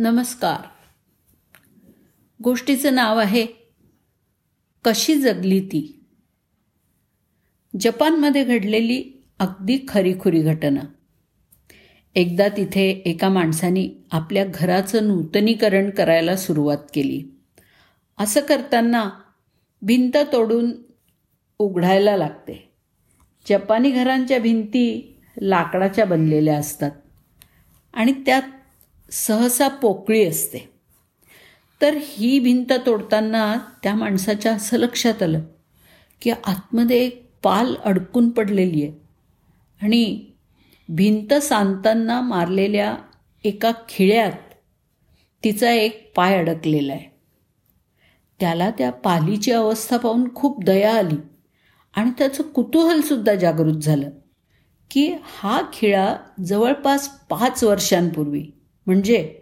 नमस्कार. गोष्टीचं नाव आहे कशी जगली ती? जपानमध्ये घडलेली अगदी खरीखुरी घटना. एकदा तिथे एका माणसाने आपल्या घराचं नूतनीकरण करायला सुरुवात केली. असं करताना भिंत तोडून उघडायला लागते. जपानी घरांच्या भिंती लाकडाच्या बनलेल्या असतात. आणि त्यात सहसा पोकळी असते. तर ही भिंत तोडताना त्या माणसाच्या असं लक्षात आलं की आतमध्ये एक पाल अडकून पडलेली आहे. आणि भिंत सांधताना मारलेल्या एका खिळ्यात तिचा एक पाय अडकलेला आहे. त्याला त्या पालीची अवस्था पाहून खूप दया आली आणि त्याचं कुतूहलसुद्धा जागृत झालं की हा खिळा जवळपास पाच वर्षांपूर्वी म्हणजे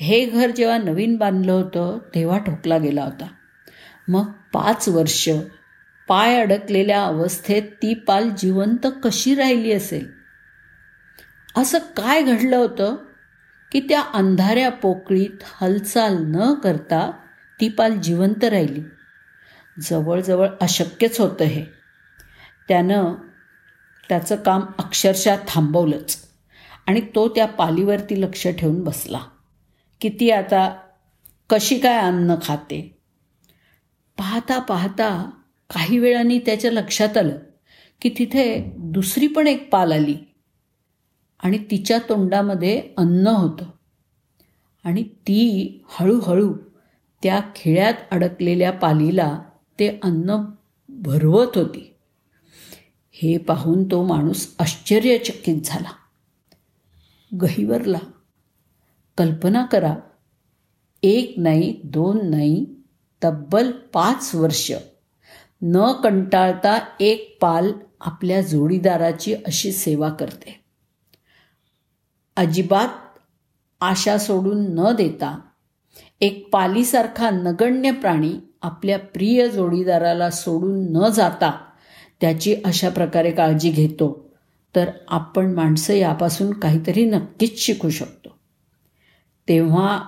हे घर जेव्हा नवीन बांधलं होतं तेव्हा ठोकला गेला होता. मग पाच वर्ष पाय अडकलेल्या अवस्थेत ती पाल जिवंत कशी राहिली असेल? असं काय घडलं होतं की त्या अंधाऱ्या पोकळीत हालचाल न करता ती पाल जिवंत राहिली? जवळजवळ अशक्यच होतं हे. त्यानं त्याचं काम अक्षरशः थांबवलंच. आणि तो त्या पालीवरती लक्ष ठेवून बसला. की ती आता कशी काय अन्न खाते? पाहता पाहता काही वेळाने त्याच्या लक्षात आलं की तिथे दुसरी पण एक पाल आली आणि तिच्या तोंडामध्ये अन्न होतं. आणि ती हळूहळू त्या खिळ्यात अडकलेल्या पालीला ते अन्न भरवत होती. हे पाहून तो माणूस आश्चर्यचकित झाला. गहिवरला. कल्पना करा. एक नाही दोन नाही तब्बल पाच वर्ष. न कंटाळता एक पाल आपल्या जोडीदाराची अशी सेवा करते. अजिबात आशा सोडून न देता एक पालीसारखा नगण्य प्राणी आपल्या प्रिय जोडीदाराला सोडून न जाता त्याची अशा प्रकारे काळजी घेतो. तर आपण माणसं यापासून काहीतरी नक्कीच शिकू शकतो. तेव्हा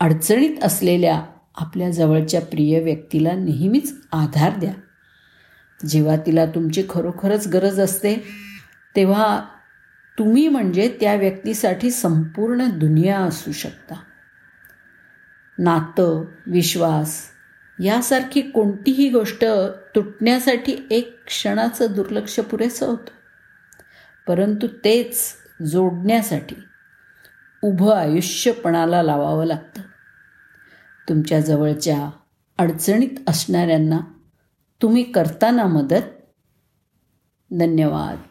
अडचणीत असलेल्या आपल्या जवळच्या प्रिय व्यक्तीला नेहमीच आधार द्या. जेव्हा तिला तुमची खरोखरच गरज असते तेव्हा तुम्ही म्हणजे त्या व्यक्तीसाठी संपूर्ण दुनिया असू शकता. नातं विश्वास यासारखी कोणतीही गोष्ट तुटण्यासाठी एक क्षणाचं दुर्लक्ष पुरेसं होतं. परंतु तेच जोडण्यासाठी उभं आयुष्यपणाला लावावं लागतं. तुमच्या जवळच्या अडचणीत असणाऱ्यांना तुम्ही करताना मदत. धन्यवाद.